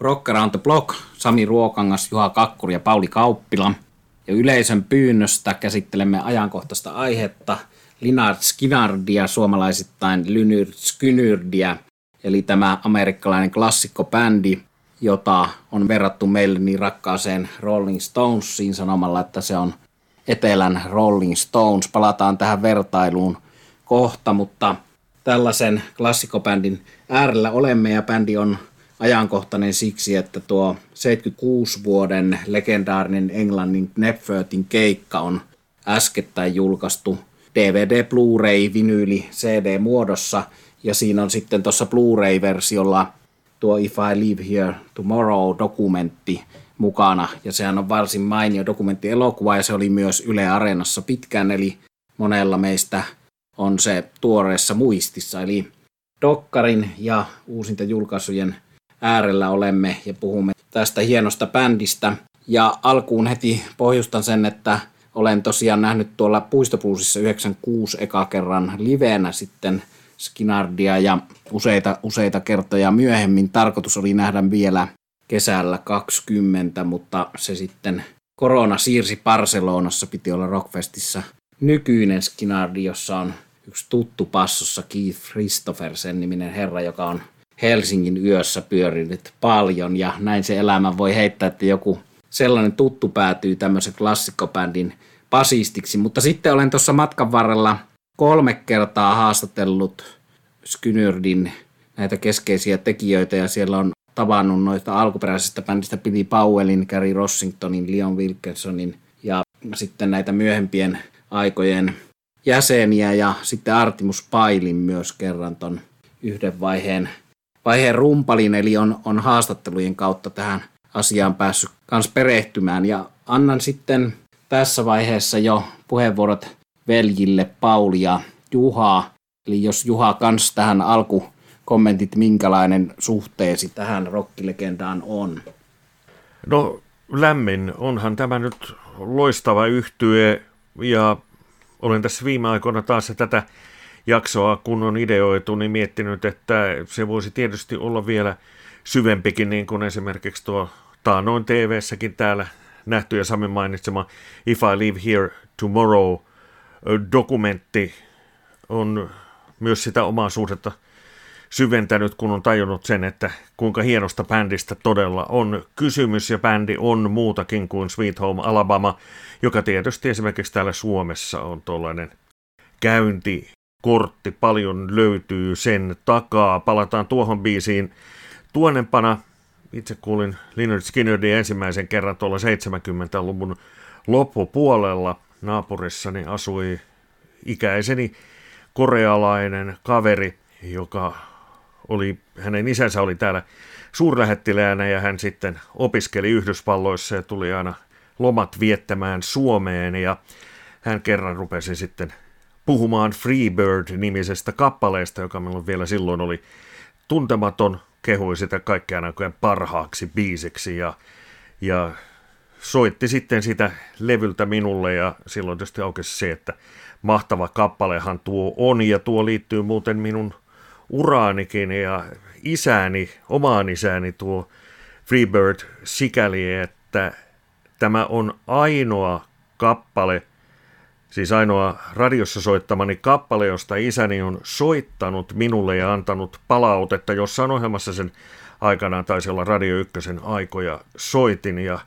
Rock Around the Block, Sami Ruokangas, Juha Kakkuri ja Pauli Kauppila. Ja yleisön pyynnöstä käsittelemme ajankohtaista aihetta Linard Skinardia, suomalaisittain Lynyrd Skynyrdia, eli tämä amerikkalainen klassikkobändi, jota on verrattu meille niin rakkaaseen Rolling Stonesiin sanomalla, että se on etelän Rolling Stones. Palataan tähän vertailuun kohta, mutta tällaisen klassikobändin äärellä olemme ja bändi on ajankohtainen siksi, että tuo 76 vuoden legendaarinen Englannin Knepfötin keikka on äskettäin julkaistu DVD, Blu-ray, vinyyli, CD-muodossa ja siinä on sitten tuossa Blu-ray-versiolla tuo If I Live Here Tomorrow-dokumentti mukana. Ja sehän on varsin mainio dokumenttielokuva ja se oli myös Yle Areenassa pitkään eli monella meistä on se tuoreessa muistissa. Eli Dokkarin ja uusinta julkaisujen äärellä olemme ja puhumme tästä hienosta bändistä. Ja alkuun heti pohjustan sen, että olen tosiaan nähnyt tuolla Puistopluusissa 96 eka kerran liveenä sitten Skinardia ja useita, useita kertoja myöhemmin. Tarkoitus oli nähdä vielä kesällä 20, mutta se sitten korona siirsi Barcelonassa, piti olla Rockfestissa nykyinen Skinardi, jossa on yksi tuttu passossa Keith Christophersen niminen herra, joka on Helsingin yössä pyörinyt paljon ja näin se elämä voi heittää, että joku sellainen tuttu päätyy tämmöisen klassikkobändin basistiksi. Mutta sitten olen tuossa matkan varrella kolme kertaa haastatellut Skynyrdin näitä keskeisiä tekijöitä ja siellä on tavannut noita alkuperäisestä bändistä Billy Powellin, Gary Rossingtonin, Leon Wilkinsonin ja sitten näitä myöhempien aikojen jäseniä ja sitten Artimus Pailin myös kerran ton yhden vaiheen vaiheen rumpalin, eli on, on haastattelujen kautta tähän asiaan päässyt kans perehtymään. Ja annan sitten tässä vaiheessa jo puheenvuorot veljille Pauli ja Juha. Eli jos Juha kans tähän alku kommentit, minkälainen suhteesi tähän rockilegendaan on? No lämmin. Onhan tämä nyt loistava yhtye ja olen tässä viime aikoina taas tätä jaksoa, kun on ideoitu, niin miettinyt, että se voisi tietysti olla vielä syvempikin, niin kuin esimerkiksi tuo Taanoin TV-säkin täällä nähty ja Sami mainitsema If I Live Here Tomorrow dokumentti on myös sitä omaa suhdetta syventänyt, kun on tajunnut sen, että kuinka hienosta bändistä todella on kysymys, ja bändi on muutakin kuin Sweet Home Alabama, joka tietysti esimerkiksi täällä Suomessa on tuollainen käynti kortti paljon löytyy sen takaa. Palataan tuohon biisiin tuonnempana. Itse kuulin Leonard Skinnerdin ensimmäisen kerran tuolla 70-luvun loppupuolella. Naapurissani asui ikäiseni korealainen kaveri, joka oli, hänen isänsä oli täällä suurlähettiläänä ja hän sitten opiskeli Yhdysvalloissa ja tuli aina lomat viettämään Suomeen ja hän kerran rupesi sitten puhumaan Freebird-nimisestä kappaleesta, joka minulla vielä silloin oli tuntematon, kehui sitä kaikkea aikojen parhaaksi biisiksi ja, ja soitti sitten sitä levyltä minulle ja silloin tietysti aukesi se, että mahtava kappalehan tuo on ja tuo liittyy muuten minun uraanikin ja isäni, omaan isäni tuo Freebird sikäli, että tämä on ainoa kappale – Siis ainoa radiossa soittamani kappale, josta isäni on soittanut minulle ja antanut palautetta. Jossain ohjelmassa sen aikanaan taisi olla Radio Ykkösen aikoja soitin ja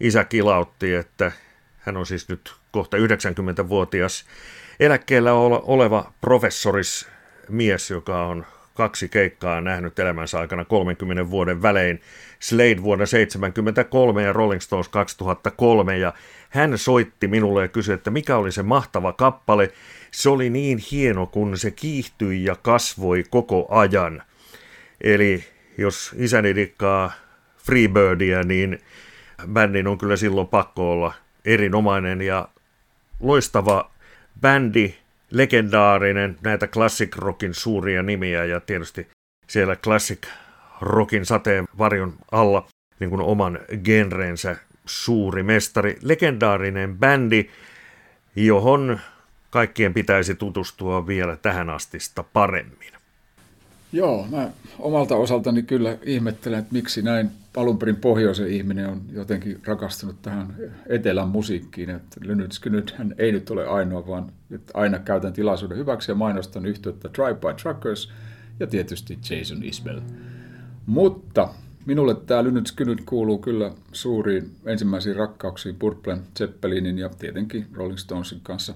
isä kilautti, että hän on siis nyt kohta 90-vuotias eläkkeellä oleva professoris mies, joka on kaksi keikkaa nähnyt elämänsä aikana 30 vuoden välein. Slade vuonna 1973 ja Rolling Stones 2003 ja hän soitti minulle ja kysyi, että mikä oli se mahtava kappale. Se oli niin hieno, kun se kiihtyi ja kasvoi koko ajan. Eli jos isäni dikkaa Freebirdia, niin bändin on kyllä silloin pakko olla erinomainen ja loistava bändi, legendaarinen, näitä classic rockin suuria nimiä ja tietysti siellä classic rockin sateen varjon alla niin kuin oman genreensä suuri mestari, legendaarinen bändi, johon kaikkien pitäisi tutustua vielä tähän astista paremmin. Joo, mä omalta osaltani kyllä ihmettelen, että miksi näin alun perin pohjoisen ihminen on jotenkin rakastunut tähän etelän musiikkiin. Että Lynyrd hän ei nyt ole ainoa, vaan että aina käytän tilaisuuden hyväksi ja mainostan yhteyttä Drive by Truckers ja tietysti Jason Isbell. Mutta minulle tämä Lynyrd Skynyrd kuuluu kyllä suuriin ensimmäisiin rakkauksiin Purplen, Zeppelinin ja tietenkin Rolling Stonesin kanssa.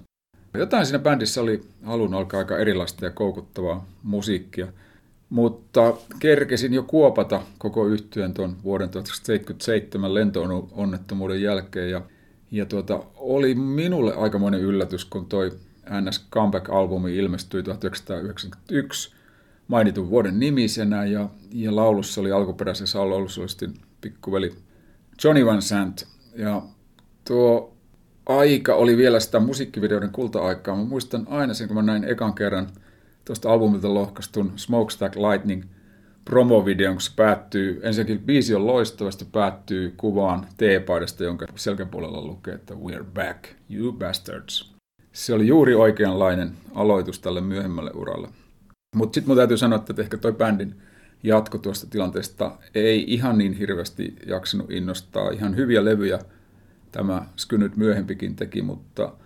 Jotain siinä bändissä oli alun alkaa aika erilaista ja koukuttavaa musiikkia – mutta kerkesin jo kuopata koko yhtyön tuon vuoden 1977 lentoonnettomuuden jälkeen ja, ja tuota, oli minulle aikamoinen yllätys, kun toi NS Comeback-albumi ilmestyi 1991 mainitun vuoden nimisenä ja, ja laulussa oli alkuperäisessä laulussa oli pikkuveli Johnny Van Sant ja tuo aika oli vielä sitä musiikkivideoiden kulta-aikaa. Mä muistan aina sen, kun mä näin ekan kerran – tuosta albumilta lohkaistun Smokestack Lightning promovideon, kun se päättyy, ensinnäkin biisi on loistavasti, päättyy kuvaan T-paidasta, jonka selkäpuolella lukee, että We're back, you bastards. Se oli juuri oikeanlainen aloitus tälle myöhemmälle uralle. Mutta sitten mun täytyy sanoa, että ehkä toi bändin jatko tuosta tilanteesta ei ihan niin hirveästi jaksanut innostaa. Ihan hyviä levyjä tämä Skynyt myöhempikin teki, mutta –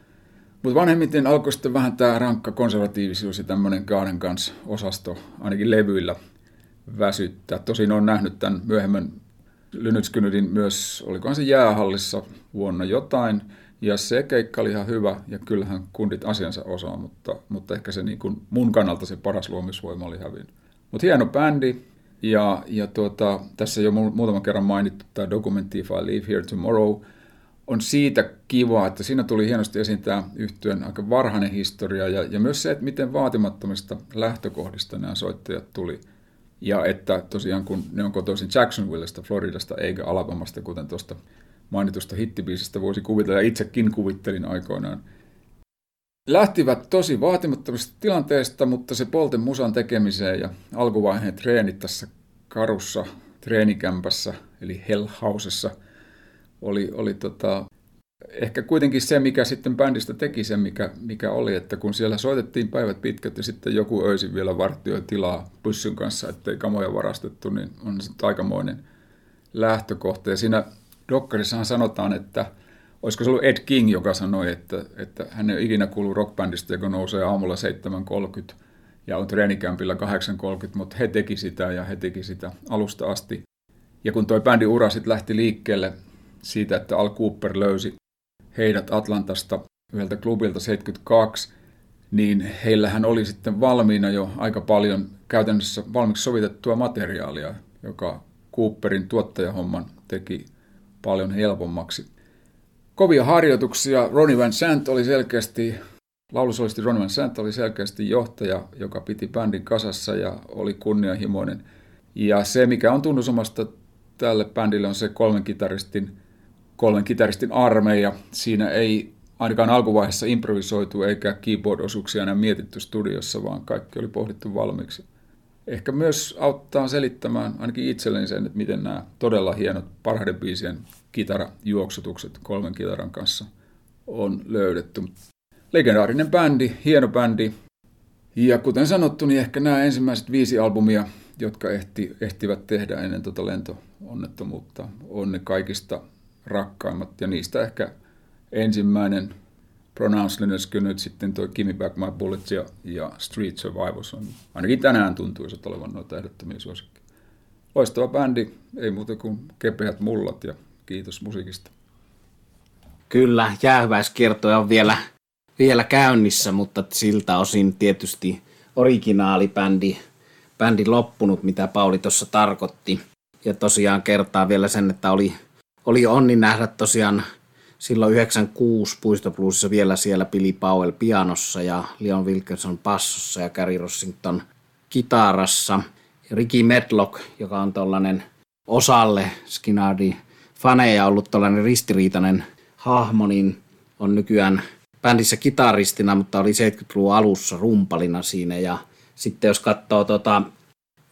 mutta vanhemmiten alkoi sitten vähän tämä rankka konservatiivisuus ja tämmöinen Garden kanssa osasto ainakin levyillä väsyttää. Tosin on nähnyt tämän myöhemmän Lynytskynydin myös, olikohan se jäähallissa vuonna jotain, ja se keikka oli ihan hyvä, ja kyllähän kundit asiansa osaa, mutta, mutta ehkä se niin kuin mun kannalta se paras luomisvoima oli hävin. Mutta hieno bändi, ja, ja tuota, tässä jo muutaman kerran mainittu tämä dokumentti If I Leave Here Tomorrow – on siitä kiva, että siinä tuli hienosti esiin tämä yhtyön aika varhainen historia ja, ja myös se, että miten vaatimattomista lähtökohdista nämä soittajat tuli. Ja että tosiaan kun ne on kotoisin Jacksonvillestä, Floridasta eikä Alabamasta, kuten tuosta mainitusta hittibiisistä voisi kuvitella, ja itsekin kuvittelin aikoinaan. Lähtivät tosi vaatimattomista tilanteesta, mutta se polten musan tekemiseen ja alkuvaiheen treenit tässä karussa treenikämpässä, eli Hell Housessa – oli, oli tota, ehkä kuitenkin se, mikä sitten bändistä teki sen, mikä, mikä oli, että kun siellä soitettiin päivät pitkät ja sitten joku öisin vielä vartioi tilaa pyssyn kanssa, ettei kamoja varastettu, niin on se aikamoinen lähtökohta. Ja siinä Dokkarissahan sanotaan, että olisiko se ollut Ed King, joka sanoi, että, että hän ei ikinä kuullut rockbändistä, joka nousee aamulla 7.30 ja on treenikämpillä 8.30, mutta he teki sitä ja he teki sitä alusta asti. Ja kun toi bändin ura sitten lähti liikkeelle siitä, että Al Cooper löysi heidät Atlantasta yhdeltä klubilta 72, niin heillähän oli sitten valmiina jo aika paljon käytännössä valmiiksi sovitettua materiaalia, joka Cooperin tuottajahomman teki paljon helpommaksi. Kovia harjoituksia. Ronnie Van Sant oli selkeästi, laulusolisti Ronnie Van Sant oli selkeästi johtaja, joka piti bändin kasassa ja oli kunnianhimoinen. Ja se, mikä on tunnusomasta tälle bändille, on se kolmen kitaristin kolmen kitaristin armeija. Siinä ei ainakaan alkuvaiheessa improvisoitu eikä keyboard-osuuksia enää mietitty studiossa, vaan kaikki oli pohdittu valmiiksi. Ehkä myös auttaa selittämään ainakin itselleni sen, että miten nämä todella hienot parhaiden biisien kitarajuoksutukset kolmen kitaran kanssa on löydetty. Legendaarinen bändi, hieno bändi. Ja kuten sanottu, niin ehkä nämä ensimmäiset viisi albumia, jotka ehti, ehtivät tehdä ennen tuota lentoonnettomuutta, on ne kaikista rakkaimmat. Ja niistä ehkä ensimmäinen Pronounce Linesky nyt sitten tuo Gimme Back My Bullets ja, ja Street Survivors on, ainakin tänään tuntuisi olevan noita ehdottomia suosikkeja. Loistava bändi, ei muuta kuin kepeät mullat ja kiitos musiikista. Kyllä, jäähyväiskiertoja on vielä, vielä käynnissä, mutta siltä osin tietysti originaalibändi bändi loppunut, mitä Pauli tuossa tarkoitti. Ja tosiaan kertaa vielä sen, että oli oli onni nähdä tosiaan silloin 96 Puistopluusissa vielä siellä Billy Powell pianossa ja Leon Wilkinson passossa ja Gary Rossington kitarassa. Ricky Medlock, joka on tällainen osalle Skinardi faneja ollut tällainen ristiriitainen hahmo, niin on nykyään bändissä kitaristina, mutta oli 70-luvun alussa rumpalina siinä. Ja sitten jos katsoo tota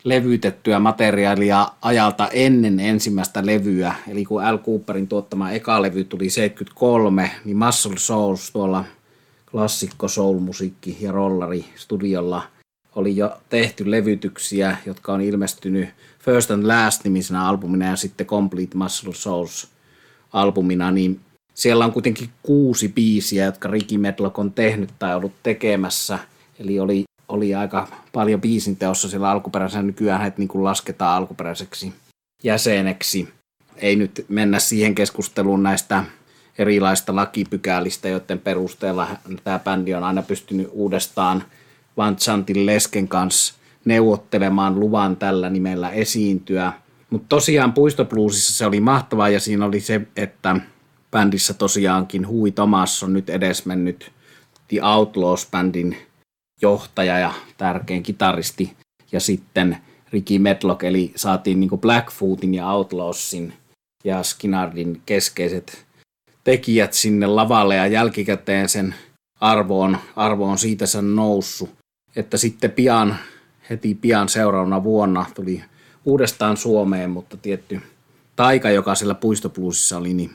levytettyä materiaalia ajalta ennen ensimmäistä levyä. Eli kun Al Cooperin tuottama eka levy tuli 73, niin Muscle Souls tuolla klassikko soul-musiikki ja rollari studiolla oli jo tehty levytyksiä, jotka on ilmestynyt First and Last nimisenä albumina ja sitten Complete Muscle Souls albumina, niin siellä on kuitenkin kuusi biisiä, jotka Ricky Medlock on tehnyt tai ollut tekemässä. Eli oli, oli aika paljon biisin teossa siellä alkuperäisenä. Nykyään heitä niin lasketaan alkuperäiseksi jäseneksi. Ei nyt mennä siihen keskusteluun näistä erilaista lakipykälistä, joiden perusteella tämä bändi on aina pystynyt uudestaan Van Chantin Lesken kanssa neuvottelemaan luvan tällä nimellä esiintyä. Mutta tosiaan Puistobluesissa se oli mahtavaa ja siinä oli se, että bändissä tosiaankin Hui Thomas on nyt edesmennyt The Outlaws-bändin johtaja ja tärkein kitaristi. Ja sitten Ricky Medlock, eli saatiin niin Blackfootin ja Outlawsin ja Skinnardin keskeiset tekijät sinne lavalle ja jälkikäteen sen arvo on, arvo on siitä sen noussut. Että sitten pian, heti pian seuraavana vuonna tuli uudestaan Suomeen, mutta tietty taika, joka siellä puistopluusissa oli, niin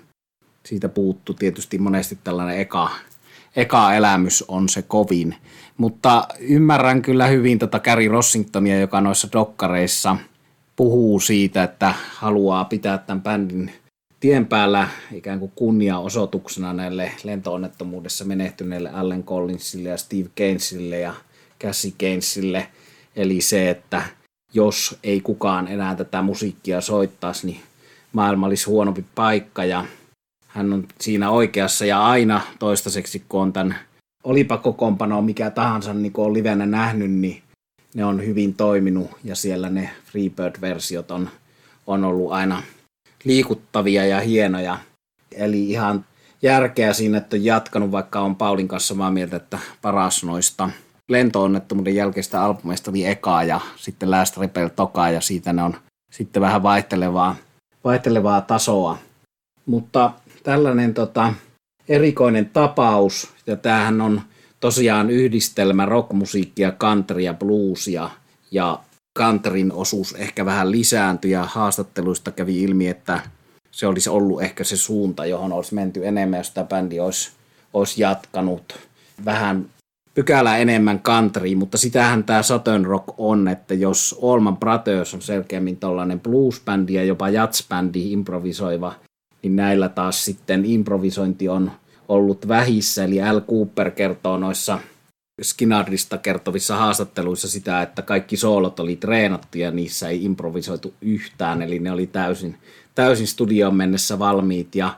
siitä puuttu tietysti monesti tällainen eka, eka elämys on se kovin. Mutta ymmärrän kyllä hyvin tätä tota Gary Rossingtonia, joka noissa dokkareissa puhuu siitä, että haluaa pitää tämän bändin tien päällä ikään kuin kunniaosoituksena näille lentoonnettomuudessa menehtyneille Allen Collinsille ja Steve Gainesille ja Cassie Gainesille. Eli se, että jos ei kukaan enää tätä musiikkia soittaisi, niin maailma olisi huonompi paikka ja hän on siinä oikeassa ja aina toistaiseksi, kun on tämän, olipa kokoonpano mikä tahansa, niin kun on livenä nähnyt, niin ne on hyvin toiminut ja siellä ne Freebird-versiot on, on ollut aina liikuttavia ja hienoja. Eli ihan järkeä siinä, että on jatkanut, vaikka on Paulin kanssa samaa mieltä, että paras noista lentoonnettomuuden jälkeistä albumeista oli eka ja sitten Last Rebel toka ja siitä ne on sitten vähän vaihtelevaa, vaihtelevaa tasoa. Mutta tällainen tota, erikoinen tapaus, ja tämähän on tosiaan yhdistelmä rockmusiikkia, countrya, bluesia, ja countryn osuus ehkä vähän lisääntyi, ja haastatteluista kävi ilmi, että se olisi ollut ehkä se suunta, johon olisi menty enemmän, jos tämä bändi olisi, olisi jatkanut vähän pykälä enemmän country, mutta sitähän tämä Southern Rock on, että jos Allman Brothers on selkeämmin tällainen blues-bändi ja jopa jazz-bändi improvisoiva, niin näillä taas sitten improvisointi on ollut vähissä, eli L. Cooper kertoo noissa Skinnardista kertovissa haastatteluissa sitä, että kaikki soolot oli treenattu ja niissä ei improvisoitu yhtään, eli ne oli täysin, täysin studioon mennessä valmiit. Ja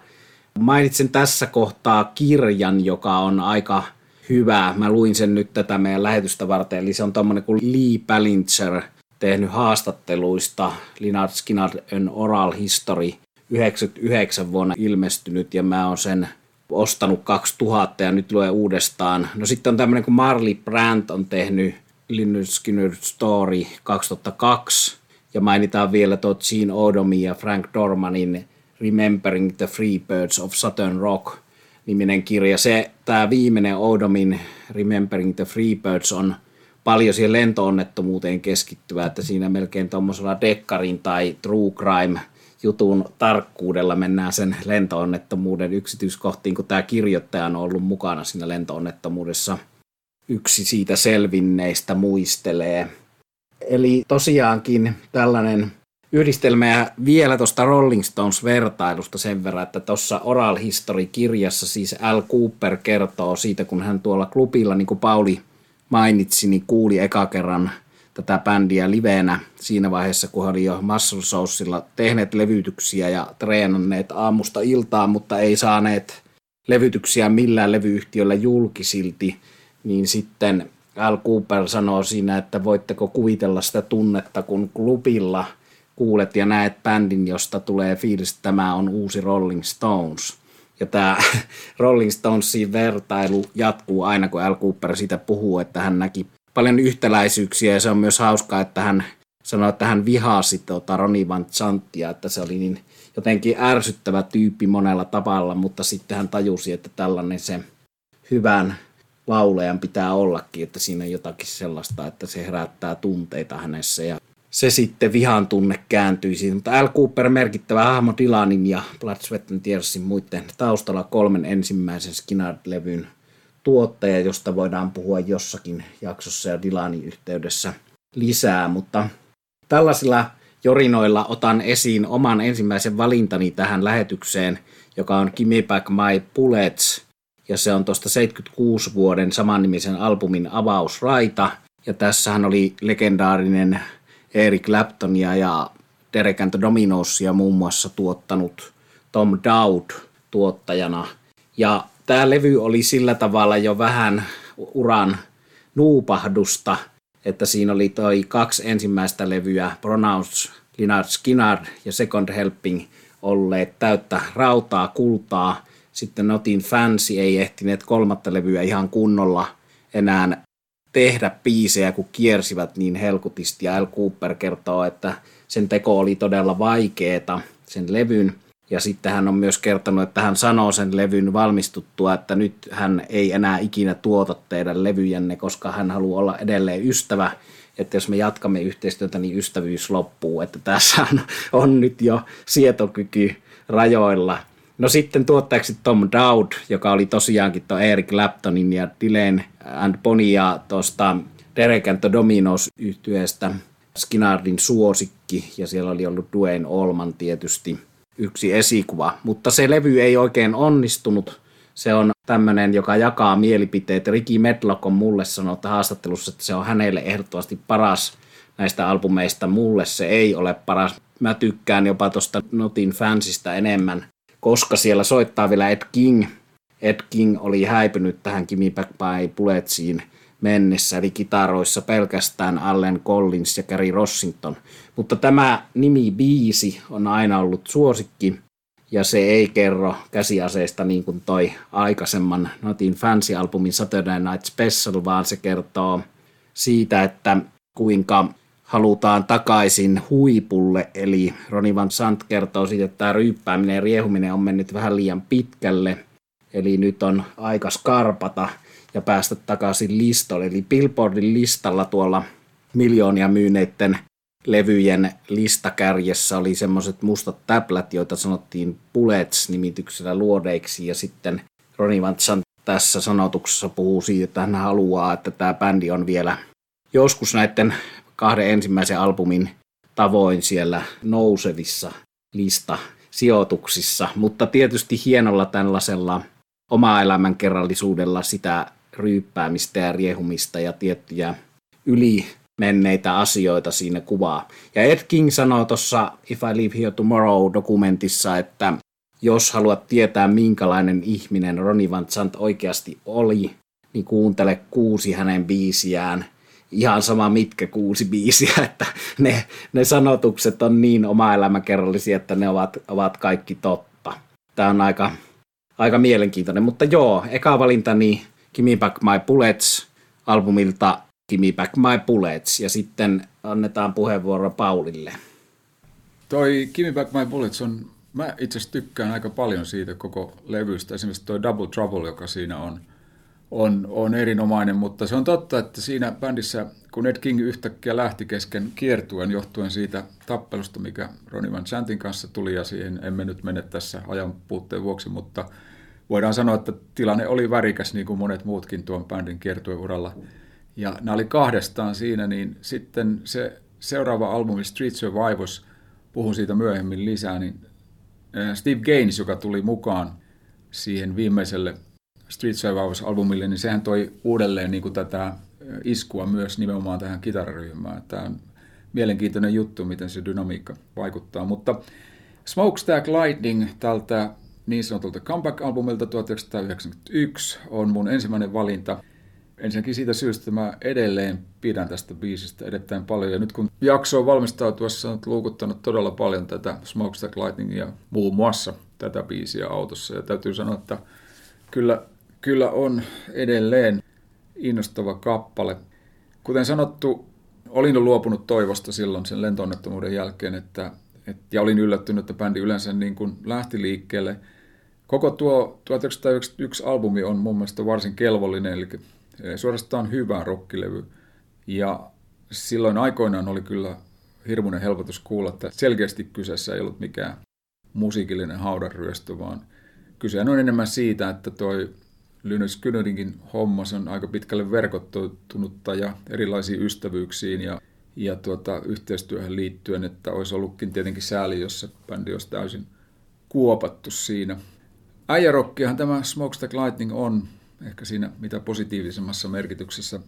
mainitsen tässä kohtaa kirjan, joka on aika hyvä. Mä luin sen nyt tätä meidän lähetystä varten, eli se on tommonen kuin Lee Ballinger tehnyt haastatteluista Linard Skinnard An Oral History – 99 vuonna ilmestynyt ja mä oon sen ostanut 2000 ja nyt luen uudestaan. No sitten on tämmöinen kuin Marley Brandt on tehnyt Lynyrd Skinner Story 2002 ja mainitaan vielä tuo Gene Odomi ja Frank Dormanin Remembering the Free Birds of Southern Rock niminen kirja. Se, tämä viimeinen Odomin Remembering the Free Birds on paljon siihen lentoonnettomuuteen keskittyvä, että siinä melkein tuommoisella dekkarin tai true crime – jutun tarkkuudella mennään sen lentoonnettomuuden yksityiskohtiin, kun tämä kirjoittaja on ollut mukana siinä lentoonnettomuudessa. Yksi siitä selvinneistä muistelee. Eli tosiaankin tällainen yhdistelmä ja vielä tuosta Rolling Stones-vertailusta sen verran, että tuossa Oral History-kirjassa siis Al Cooper kertoo siitä, kun hän tuolla klubilla, niin kuin Pauli mainitsi, niin kuuli eka kerran – tätä bändiä liveenä siinä vaiheessa, kun oli jo Muscle Sourcella tehneet levytyksiä ja treenanneet aamusta iltaan, mutta ei saaneet levytyksiä millään levyyhtiöllä julkisilti, niin sitten Al Cooper sanoo siinä, että voitteko kuvitella sitä tunnetta, kun klubilla kuulet ja näet bändin, josta tulee fiilis, että tämä on uusi Rolling Stones. Ja tämä Rolling Stonesin vertailu jatkuu aina, kun Al Cooper siitä puhuu, että hän näki paljon yhtäläisyyksiä ja se on myös hauskaa, että hän sanoi, että hän vihasi tuota Roni Van Zanttia, että se oli niin jotenkin ärsyttävä tyyppi monella tavalla, mutta sitten hän tajusi, että tällainen se hyvän laulejan pitää ollakin, että siinä on jotakin sellaista, että se herättää tunteita hänessä ja se sitten vihan tunne kääntyi siitä. Mutta Al Cooper merkittävä hahmo Dylanin ja Blood, Sweat and Tearsin muiden taustalla kolmen ensimmäisen Skinnard-levyn tuottaja, josta voidaan puhua jossakin jaksossa ja Dylanin yhteydessä lisää, mutta tällaisilla jorinoilla otan esiin oman ensimmäisen valintani tähän lähetykseen, joka on Gimme Back My Bullets, ja se on tuosta 76 vuoden samannimisen albumin avausraita, ja tässähän oli legendaarinen Eric Claptonia ja Derek and Dominosia muun muassa tuottanut Tom Dowd tuottajana. Ja tämä levy oli sillä tavalla jo vähän uran nuupahdusta, että siinä oli toi kaksi ensimmäistä levyä, Pronounce Linard Skinner ja Second Helping, olleet täyttä rautaa, kultaa. Sitten Notin Fancy ei ehtineet kolmatta levyä ihan kunnolla enää tehdä biisejä, kun kiersivät niin helkutisti. Ja L. Cooper kertoo, että sen teko oli todella vaikeeta, sen levyn. Ja sitten hän on myös kertonut, että hän sanoo sen levyn valmistuttua, että nyt hän ei enää ikinä tuota teidän levyjänne, koska hän haluaa olla edelleen ystävä. Että jos me jatkamme yhteistyötä, niin ystävyys loppuu. Että tässä on, on nyt jo sietokyky rajoilla. No sitten tuottajaksi Tom Dowd, joka oli tosiaankin tuon Eric Claptonin ja Dylan and Bonia tuosta Derek and the Dominos yhtyeestä Skinnardin suosikki, ja siellä oli ollut Dwayne Olman tietysti yksi esikuva. Mutta se levy ei oikein onnistunut. Se on tämmöinen, joka jakaa mielipiteet. Ricky Medlock on mulle sanonut haastattelussa, että se on hänelle ehdottomasti paras näistä albumeista. Mulle se ei ole paras. Mä tykkään jopa tuosta Notin fansista enemmän koska siellä soittaa vielä Ed King. Ed King oli häipynyt tähän Kimi Back by Bulletsiin mennessä, eli kitaroissa pelkästään Allen Collins ja Gary Rossington. Mutta tämä nimi biisi on aina ollut suosikki, ja se ei kerro käsiaseista niin kuin toi aikaisemman Notin Fancy-albumin Saturday Night Special, vaan se kertoo siitä, että kuinka halutaan takaisin huipulle, eli Roni Van Sant kertoo siitä, että tämä ryyppääminen ja riehuminen on mennyt vähän liian pitkälle, eli nyt on aika skarpata ja päästä takaisin listolle. Eli Billboardin listalla tuolla miljoonia myyneiden levyjen listakärjessä oli semmoiset mustat täplät, joita sanottiin Bullets-nimityksellä luodeiksi, ja sitten Roni Van Sant tässä sanotuksessa puhuu siitä, että hän haluaa, että tämä bändi on vielä joskus näiden kahden ensimmäisen albumin tavoin siellä nousevissa lista sijoituksissa, mutta tietysti hienolla tällaisella oma elämän kerrallisuudella sitä ryyppäämistä ja riehumista ja tiettyjä yli menneitä asioita siinä kuvaa. Ja Ed King sanoo tuossa If I Leave Here Tomorrow-dokumentissa, että jos haluat tietää, minkälainen ihminen Ronnie Van Zant oikeasti oli, niin kuuntele kuusi hänen biisiään – ihan sama mitkä kuusi biisiä, että ne, ne sanotukset on niin oma elämäkerrallisia, että ne ovat, ovat kaikki totta. Tämä on aika, aika mielenkiintoinen, mutta joo, eka valintani Gimme Back My Bullets albumilta Gimme Back My Bullets ja sitten annetaan puheenvuoro Paulille. Toi Gimme Back My Bullets on, mä itse asiassa tykkään aika paljon siitä koko levystä. Esimerkiksi toi Double Trouble, joka siinä on – on, on erinomainen, mutta se on totta, että siinä bändissä, kun Ed King yhtäkkiä lähti kesken kiertuen johtuen siitä tappelusta, mikä Ronnie Van Chantin kanssa tuli, ja siihen emme nyt mene tässä ajan puutteen vuoksi, mutta voidaan sanoa, että tilanne oli värikäs, niin kuin monet muutkin tuon bändin kiertueuralla. Ja nämä oli kahdestaan siinä, niin sitten se seuraava albumi Street Survivors, puhun siitä myöhemmin lisää, niin Steve Gaines, joka tuli mukaan siihen viimeiselle Street Survivors-albumille, niin sehän toi uudelleen niin kuin tätä iskua myös nimenomaan tähän kitararyhmään. Tämä on mielenkiintoinen juttu, miten se dynamiikka vaikuttaa. Mutta Smokestack Lightning tältä niin sanotulta comeback-albumilta 1991 on mun ensimmäinen valinta. Ensinnäkin siitä syystä, että mä edelleen pidän tästä biisistä erittäin paljon. Ja nyt kun jakso on valmistautuessa, on luukuttanut todella paljon tätä Smokestack Lightningia, muun muassa tätä biisiä autossa. Ja täytyy sanoa, että kyllä kyllä on edelleen innostava kappale. Kuten sanottu, olin luopunut toivosta silloin sen lentonnettomuuden jälkeen, että, et, ja olin yllättynyt, että bändi yleensä niin kuin lähti liikkeelle. Koko tuo 1991 albumi on mun mielestä varsin kelvollinen, eli eh, suorastaan hyvä rockilevy. Ja silloin aikoinaan oli kyllä hirmuinen helpotus kuulla, että selkeästi kyseessä ei ollut mikään musiikillinen haudanryöstö, vaan kyse on enemmän siitä, että toi Lynyrd Skynyrdinkin homma, se on aika pitkälle verkottunutta ja erilaisiin ystävyyksiin ja, ja tuota, yhteistyöhön liittyen, että olisi ollutkin tietenkin sääli, jos se bändi olisi täysin kuopattu siinä. Äijärokkihan tämä Smokestack Lightning on, ehkä siinä mitä positiivisemmassa merkityksessä,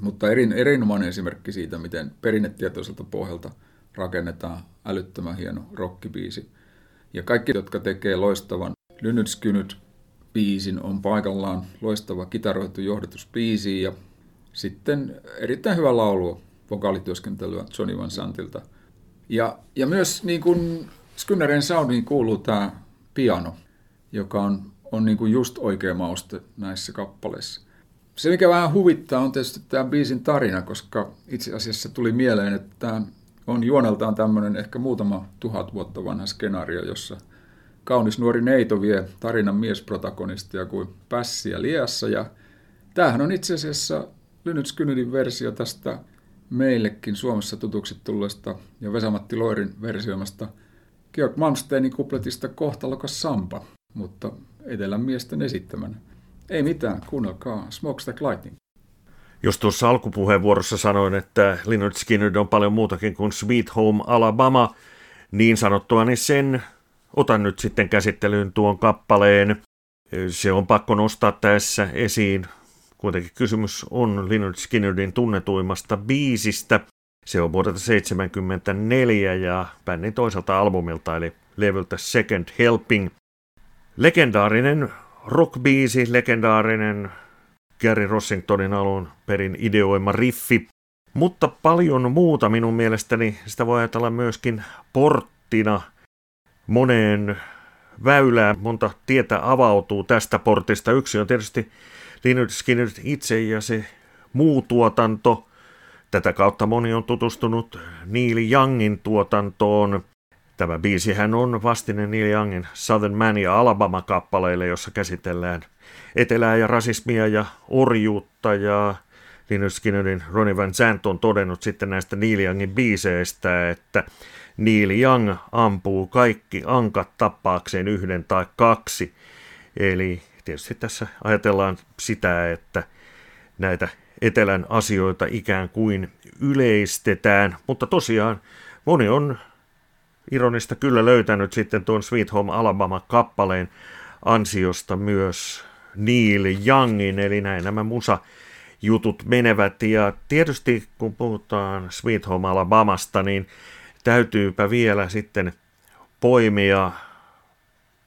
mutta erin, erinomainen esimerkki siitä, miten perinnetietoiselta pohjalta rakennetaan älyttömän hieno rockibiisi. Ja kaikki, jotka tekee loistavan Lynytskynyt biisin, on paikallaan loistava kitaroitu johdatusbiisi ja sitten erittäin hyvä laulu vokaalityöskentelyä Johnny Van Santilta. Ja, ja myös niin kuin Skynnerin soundiin kuuluu tämä piano, joka on, on niin kuin just oikea mauste näissä kappaleissa. Se, mikä vähän huvittaa, on tietysti tämä biisin tarina, koska itse asiassa tuli mieleen, että tämä on juoneltaan tämmöinen ehkä muutama tuhat vuotta vanha skenaario, jossa kaunis nuori neito vie tarinan miesprotagonistia kuin pässiä liassa. Ja tämähän on itse asiassa Lynyt Skynydin versio tästä meillekin Suomessa tutuksi tulleesta ja Vesamatti Loirin versioimasta Georg Malmsteinin kupletista Kohtalokas Sampa, mutta etelän miesten esittämänä. Ei mitään, kuunnelkaa Smokestack Lightning. Jos tuossa alkupuheenvuorossa sanoin, että Leonard Skinner on paljon muutakin kuin Sweet Home Alabama, niin sanottua, niin sen otan nyt sitten käsittelyyn tuon kappaleen. Se on pakko nostaa tässä esiin. Kuitenkin kysymys on Leonard Skinnerin tunnetuimmasta biisistä. Se on vuodelta 1974 ja bändin toiselta albumilta eli levyltä Second Helping. Legendaarinen rockbiisi, legendaarinen Gary Rossingtonin alun perin ideoima riffi, mutta paljon muuta minun mielestäni sitä voi ajatella myöskin porttina moneen väylään. Monta tietä avautuu tästä portista. Yksi on tietysti Leonard Skinner itse ja se muu tuotanto. Tätä kautta moni on tutustunut Neil Youngin tuotantoon. Tämä biisihän on vastine Neil Youngin Southern Man ja Alabama-kappaleille, jossa käsitellään etelää ja rasismia ja orjuutta ja Linus Skinnerin Ronnie Van Zandt on todennut sitten näistä Neil Youngin biiseistä, että Neil Young ampuu kaikki ankat tappaakseen yhden tai kaksi. Eli tietysti tässä ajatellaan sitä, että näitä etelän asioita ikään kuin yleistetään, mutta tosiaan moni on ironista kyllä löytänyt sitten tuon Sweet Home Alabama-kappaleen ansiosta myös Neil Youngin, eli näin nämä musa jutut menevät. Ja tietysti kun puhutaan Sweet Home Alabamasta, niin täytyypä vielä sitten poimia,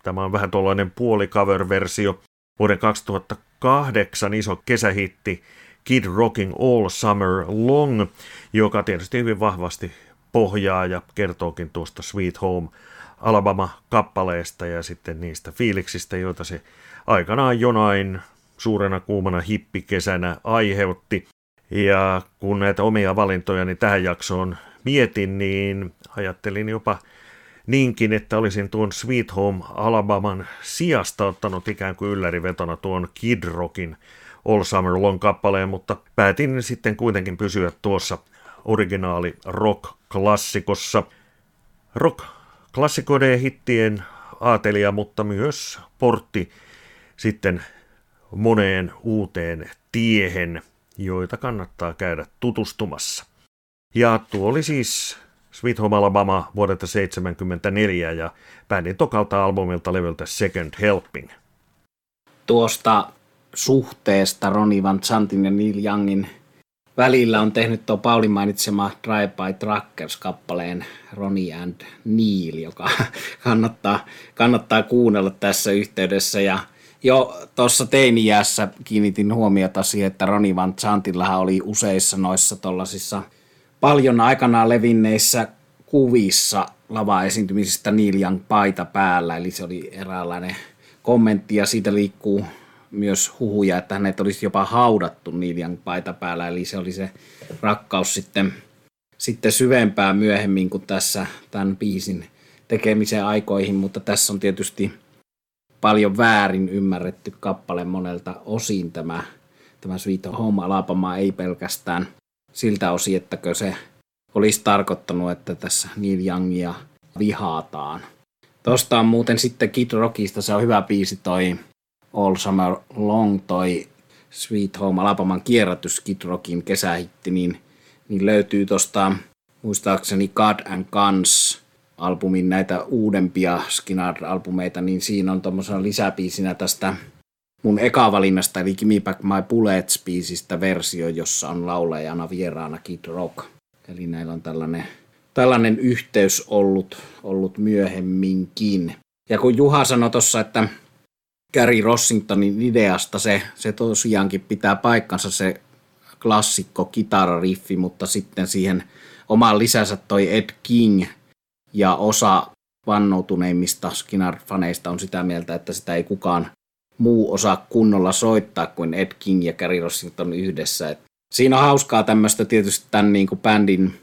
tämä on vähän tuollainen puolikover-versio, vuoden 2008 iso kesähitti Kid Rocking All Summer Long, joka tietysti hyvin vahvasti pohjaa ja kertookin tuosta Sweet Home Alabama-kappaleesta ja sitten niistä fiiliksistä, joita se aikanaan jonain suurena kuumana hippikesänä aiheutti. Ja kun näitä omia valintojani tähän jaksoon mietin, niin ajattelin jopa niinkin, että olisin tuon Sweet Home Alabaman sijasta ottanut ikään kuin yllärivetona tuon Kid Rockin All Summer Long kappaleen, mutta päätin sitten kuitenkin pysyä tuossa originaali rock-klassikossa. Rock-klassikoiden hittien aatelia, mutta myös portti sitten moneen uuteen tiehen, joita kannattaa käydä tutustumassa. Ja tuo oli siis Sweet Home Alabama vuodelta 1974 ja bändin tokalta albumilta levyltä Second Helping. Tuosta suhteesta Ronnie Van Zantin ja Neil Youngin välillä on tehnyt tuo Paulin mainitsema Drive by Truckers-kappaleen Ronnie and Neil, joka kannattaa, kannattaa kuunnella tässä yhteydessä. Ja jo tuossa teiniässä kiinnitin huomiota siihen, että Ronnie Van Zantillahan oli useissa noissa tollasissa paljon aikanaan levinneissä kuvissa lava-esiintymisistä Neil Young paita päällä, eli se oli eräänlainen kommentti ja siitä liikkuu myös huhuja, että hänet olisi jopa haudattu Neil Young paita päällä, eli se oli se rakkaus sitten, sitten syvempää myöhemmin kuin tässä tämän biisin tekemisen aikoihin, mutta tässä on tietysti paljon väärin ymmärretty kappale monelta osin. Tämä, tämä Sweet Home Alabama ei pelkästään siltä osin, että se olisi tarkoittanut, että tässä Neil Youngia vihaataan. Tuosta on muuten sitten Kid Rockista, se on hyvä biisi toi All Summer Long toi Sweet Home Alabaman kierrätys Kid Rockin kesähitti, niin, niin löytyy tuosta muistaakseni God and Guns albumin näitä uudempia Skinner-albumeita, niin siinä on tuommoisena lisäpiisinä tästä mun eka-valinnasta, eli Gimme Back My Bullets-biisistä versio, jossa on laulajana vieraana Kid Rock. Eli näillä on tällainen, tällainen yhteys ollut, ollut myöhemminkin. Ja kun Juha sanoi tuossa, että Gary Rossingtonin ideasta se, se tosiaankin pitää paikkansa se klassikko kitarariffi, mutta sitten siihen omaan lisänsä toi Ed King ja osa vannoutuneimmista Skinner-faneista on sitä mieltä, että sitä ei kukaan muu osaa kunnolla soittaa kuin Ed King ja Gary Rossington yhdessä. Et siinä on hauskaa tämmöistä tietysti tämän niin kuin bändin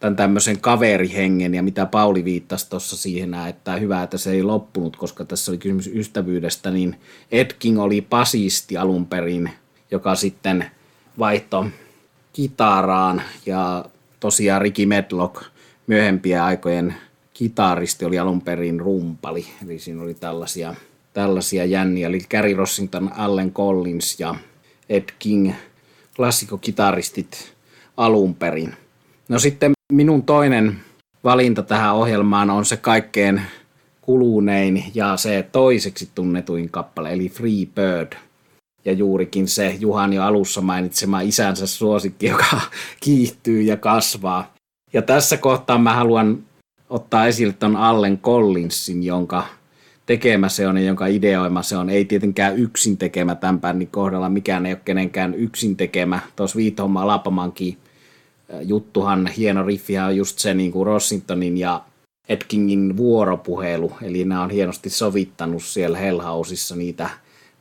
tämän tämmöisen kaverihengen ja mitä Pauli viittasi tuossa siihen, että hyvä, että se ei loppunut, koska tässä oli kysymys ystävyydestä, niin Ed King oli pasisti alun perin, joka sitten vaihto kitaraan ja tosiaan Ricky Medlock myöhempien aikojen kitaristi oli alun perin rumpali, eli siinä oli tällaisia, tällaisia jänniä, eli Gary Rossington, Allen Collins ja Ed King, klassikokitaristit alun perin. No sitten minun toinen valinta tähän ohjelmaan on se kaikkein kulunein ja se toiseksi tunnetuin kappale, eli Free Bird. Ja juurikin se Juhan jo alussa mainitsema isänsä suosikki, joka kiihtyy ja kasvaa. Ja tässä kohtaa mä haluan ottaa esille ton Allen Collinsin, jonka tekemä se on ja jonka ideoima se on. Ei tietenkään yksin tekemä tämän bändin kohdalla, mikään ei ole kenenkään yksin tekemä. Tuossa Viithomma Alapamankin juttuhan, hieno riffihän on just se niin kuin Rossingtonin ja Etkingin vuoropuhelu, eli nämä on hienosti sovittanut siellä Hellhausissa niitä,